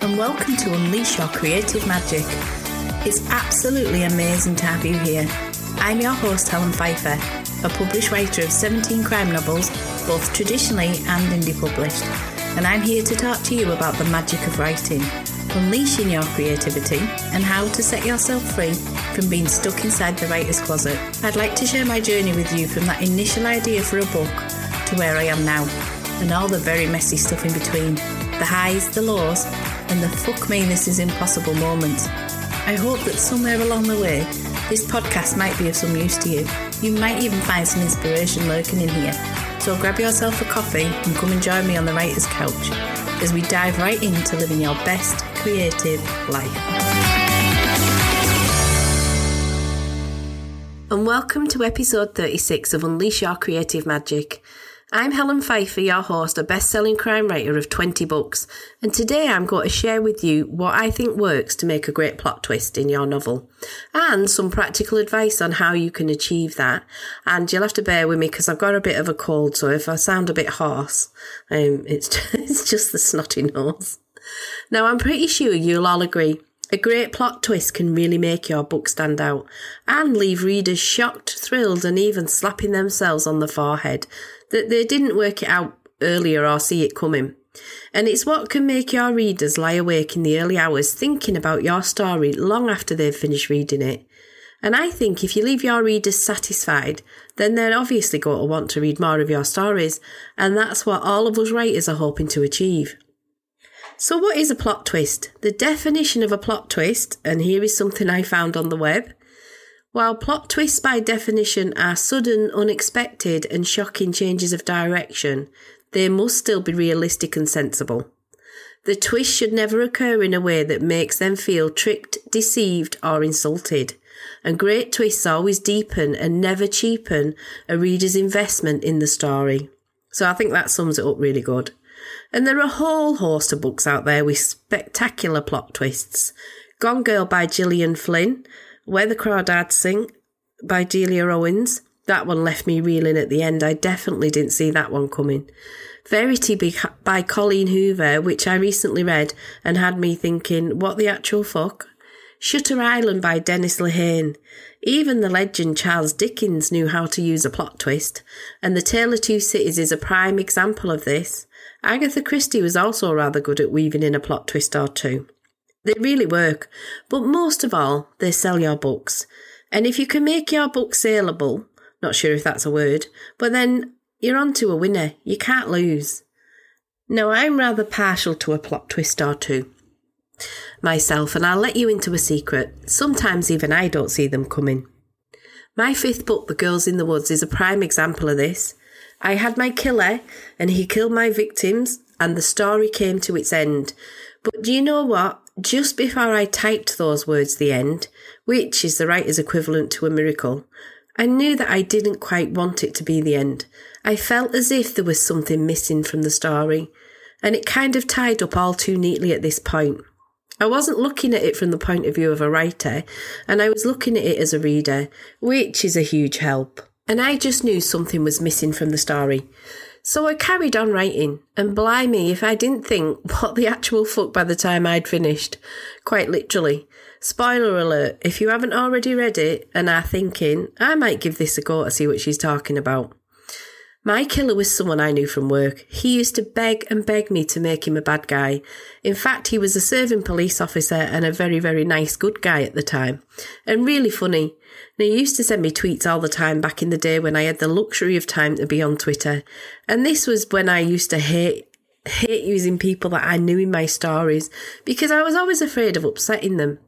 and welcome to Unleash Your Creative Magic. It's absolutely amazing to have you here. I'm your host, Helen Pfeiffer, a published writer of 17 crime novels, both traditionally and indie published, and I'm here to talk to you about the magic of writing, unleashing your creativity, and how to set yourself free from being stuck inside the writer's closet. I'd like to share my journey with you from that initial idea for a book to where I am now, and all the very messy stuff in between the highs, the lows, and the fuck me, this is impossible moments. I hope that somewhere along the way, this podcast might be of some use to you. You might even find some inspiration lurking in here. So grab yourself a coffee and come and join me on the writer's couch as we dive right into living your best creative life. And welcome to episode 36 of Unleash Your Creative Magic. I'm Helen Pfeiffer, your host, a best selling crime writer of 20 books, and today I'm going to share with you what I think works to make a great plot twist in your novel, and some practical advice on how you can achieve that. And you'll have to bear with me because I've got a bit of a cold, so if I sound a bit hoarse, um, it's, just, it's just the snotty nose. Now, I'm pretty sure you'll all agree a great plot twist can really make your book stand out and leave readers shocked, thrilled, and even slapping themselves on the forehead that they didn't work it out earlier or see it coming. And it's what can make your readers lie awake in the early hours thinking about your story long after they've finished reading it. And I think if you leave your readers satisfied, then they're obviously going to want to read more of your stories, and that's what all of us writers are hoping to achieve. So, what is a plot twist? The definition of a plot twist, and here is something I found on the web. While plot twists by definition are sudden, unexpected, and shocking changes of direction, they must still be realistic and sensible. The twist should never occur in a way that makes them feel tricked, deceived, or insulted. And great twists always deepen and never cheapen a reader's investment in the story. So I think that sums it up really good. And there are a whole host of books out there with spectacular plot twists. Gone Girl by Gillian Flynn, Where the Crawdads Sing by Delia Owens. That one left me reeling at the end. I definitely didn't see that one coming. Verity by Colleen Hoover, which I recently read and had me thinking, what the actual fuck? Shutter Island by Dennis Lehane. Even the legend Charles Dickens knew how to use a plot twist, and The Tale of Two Cities is a prime example of this. Agatha Christie was also rather good at weaving in a plot twist or two. They really work, but most of all, they sell your books. And if you can make your book saleable, not sure if that's a word, but then you're on to a winner. You can't lose. Now, I'm rather partial to a plot twist or two myself, and I'll let you into a secret. Sometimes even I don't see them coming. My fifth book, The Girls in the Woods, is a prime example of this. I had my killer, and he killed my victims, and the story came to its end. But do you know what? Just before I typed those words, the end, which is the writer's equivalent to a miracle, I knew that I didn't quite want it to be the end. I felt as if there was something missing from the story, and it kind of tied up all too neatly at this point. I wasn't looking at it from the point of view of a writer, and I was looking at it as a reader, which is a huge help and I just knew something was missing from the story. So I carried on writing, and blimey if I didn't think what the actual fuck by the time I'd finished. Quite literally. Spoiler alert, if you haven't already read it and are thinking, I might give this a go to see what she's talking about. My killer was someone I knew from work. He used to beg and beg me to make him a bad guy. In fact, he was a serving police officer and a very, very nice good guy at the time. And really funny. And he used to send me tweets all the time back in the day when I had the luxury of time to be on Twitter. And this was when I used to hate hate using people that I knew in my stories because I was always afraid of upsetting them.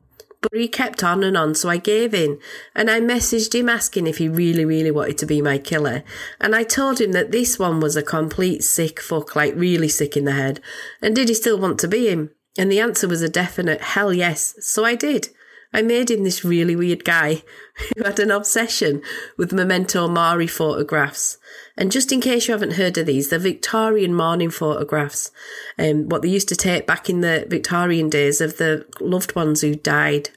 But he kept on and on, so I gave in and I messaged him asking if he really, really wanted to be my killer. And I told him that this one was a complete sick fuck, like really sick in the head. And did he still want to be him? And the answer was a definite hell yes. So I did. I made him this really weird guy who had an obsession with memento mori photographs. And just in case you haven't heard of these, they're Victorian mourning photographs, um, what they used to take back in the Victorian days of the loved ones who died.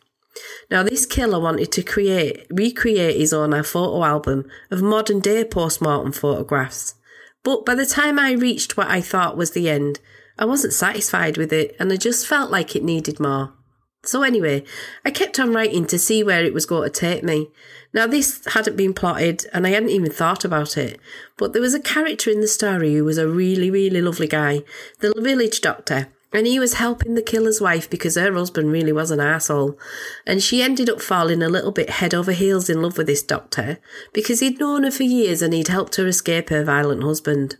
Now, this killer wanted to create, recreate his own photo album of modern day post-mortem photographs. But by the time I reached what I thought was the end, I wasn't satisfied with it, and I just felt like it needed more. So, anyway, I kept on writing to see where it was going to take me. Now, this hadn't been plotted, and I hadn't even thought about it, but there was a character in the story who was a really, really lovely guy, the village doctor, and he was helping the killer's wife because her husband really was an asshole. And she ended up falling a little bit head over heels in love with this doctor because he'd known her for years and he'd helped her escape her violent husband.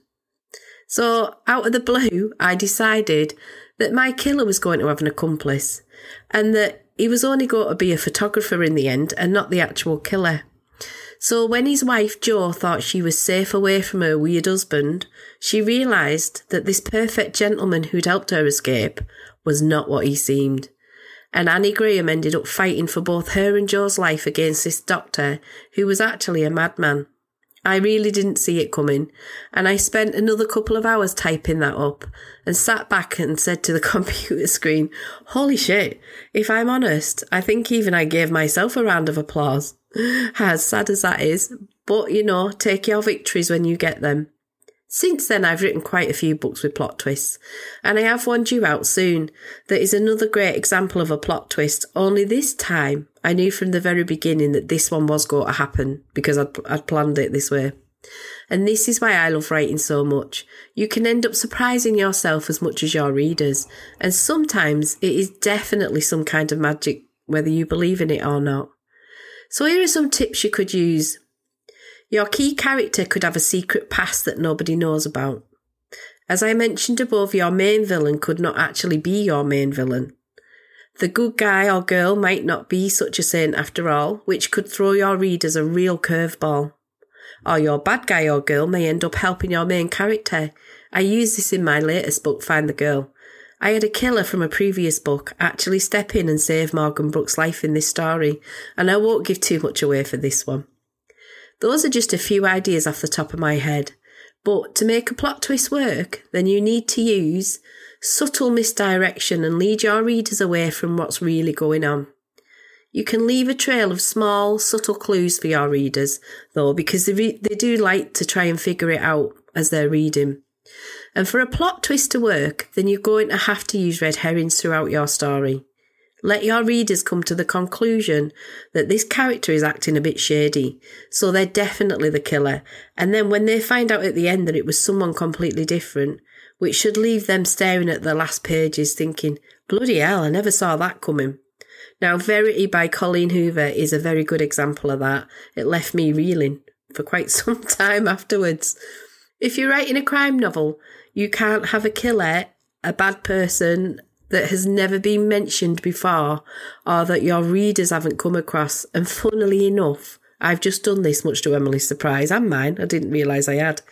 So, out of the blue, I decided that my killer was going to have an accomplice and that he was only going to be a photographer in the end and not the actual killer. So when his wife Jo thought she was safe away from her weird husband, she realised that this perfect gentleman who'd helped her escape was not what he seemed. And Annie Graham ended up fighting for both her and Jo's life against this doctor, who was actually a madman. I really didn't see it coming, and I spent another couple of hours typing that up and sat back and said to the computer screen, Holy shit, if I'm honest, I think even I gave myself a round of applause. as sad as that is, but you know, take your victories when you get them. Since then, I've written quite a few books with plot twists, and I have one due out soon that is another great example of a plot twist, only this time I knew from the very beginning that this one was going to happen because I'd, I'd planned it this way. And this is why I love writing so much. You can end up surprising yourself as much as your readers, and sometimes it is definitely some kind of magic, whether you believe in it or not. So here are some tips you could use your key character could have a secret past that nobody knows about. As I mentioned above, your main villain could not actually be your main villain. The good guy or girl might not be such a saint after all, which could throw your readers a real curveball. Or your bad guy or girl may end up helping your main character. I use this in my latest book, Find the Girl. I had a killer from a previous book actually step in and save Morgan Brookes' life in this story, and I won't give too much away for this one. Those are just a few ideas off the top of my head. But to make a plot twist work, then you need to use subtle misdirection and lead your readers away from what's really going on. You can leave a trail of small, subtle clues for your readers, though, because they, re- they do like to try and figure it out as they're reading. And for a plot twist to work, then you're going to have to use red herrings throughout your story. Let your readers come to the conclusion that this character is acting a bit shady, so they're definitely the killer. And then when they find out at the end that it was someone completely different, which should leave them staring at the last pages thinking, bloody hell, I never saw that coming. Now, Verity by Colleen Hoover is a very good example of that. It left me reeling for quite some time afterwards. If you're writing a crime novel, you can't have a killer, a bad person, that has never been mentioned before or that your readers haven't come across. And funnily enough, I've just done this much to Emily's surprise and mine. I didn't realise I had.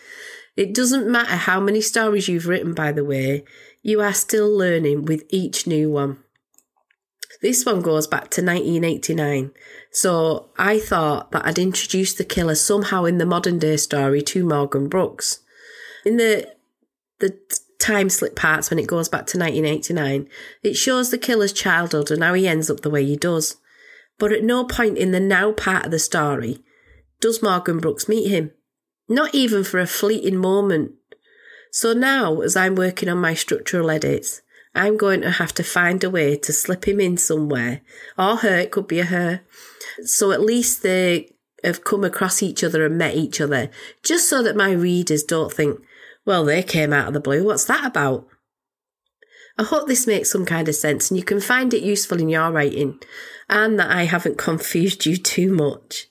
It doesn't matter how many stories you've written, by the way, you are still learning with each new one. This one goes back to 1989. So I thought that I'd introduce the killer somehow in the modern day story to Morgan Brookes. In the the time slip parts when it goes back to 1989, it shows the killer's childhood and how he ends up the way he does. But at no point in the now part of the story does Morgan Brookes meet him. Not even for a fleeting moment. So now, as I'm working on my structural edits, I'm going to have to find a way to slip him in somewhere, or her, it could be a her. So at least they have come across each other and met each other, just so that my readers don't think, well, they came out of the blue. What's that about? I hope this makes some kind of sense and you can find it useful in your writing and that I haven't confused you too much.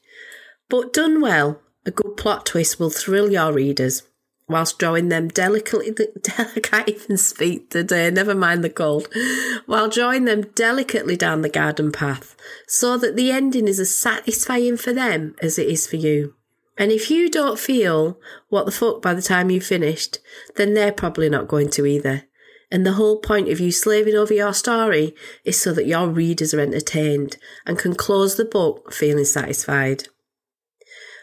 But done well, a good plot twist will thrill your readers whilst drawing them delicately, I can't even speak today, never mind the cold, while drawing them delicately down the garden path so that the ending is as satisfying for them as it is for you. And if you don't feel what the fuck by the time you've finished, then they're probably not going to either. And the whole point of you slaving over your story is so that your readers are entertained and can close the book feeling satisfied.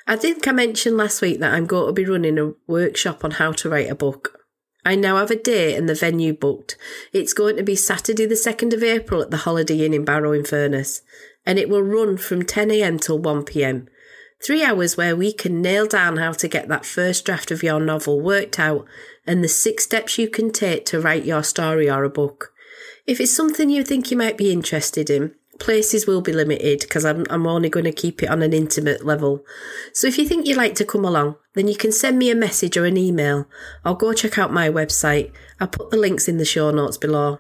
I think I mentioned last week that I'm going to be running a workshop on how to write a book. I now have a date and the venue booked. It's going to be Saturday the 2nd of April at the Holiday Inn in Barrow in Furness, and it will run from 10am till 1pm. Three hours where we can nail down how to get that first draft of your novel worked out and the six steps you can take to write your story or a book. If it's something you think you might be interested in, places will be limited because I'm, I'm only going to keep it on an intimate level. So if you think you'd like to come along, then you can send me a message or an email or go check out my website. I'll put the links in the show notes below.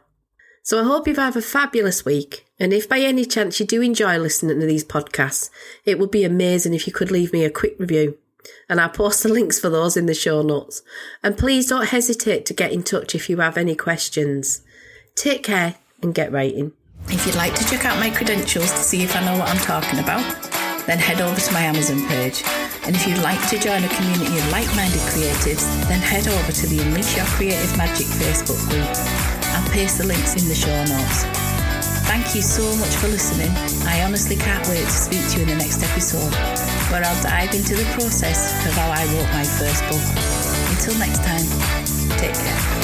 So I hope you have a fabulous week. And if by any chance you do enjoy listening to these podcasts, it would be amazing if you could leave me a quick review. And I'll post the links for those in the show notes. And please don't hesitate to get in touch if you have any questions. Take care and get writing. If you'd like to check out my credentials to see if I know what I'm talking about, then head over to my Amazon page. And if you'd like to join a community of like minded creatives, then head over to the Unleash Your Creative Magic Facebook group. I'll paste the links in the show notes. Thank you so much for listening. I honestly can't wait to speak to you in the next episode, where I'll dive into the process of how I wrote my first book. Until next time, take care.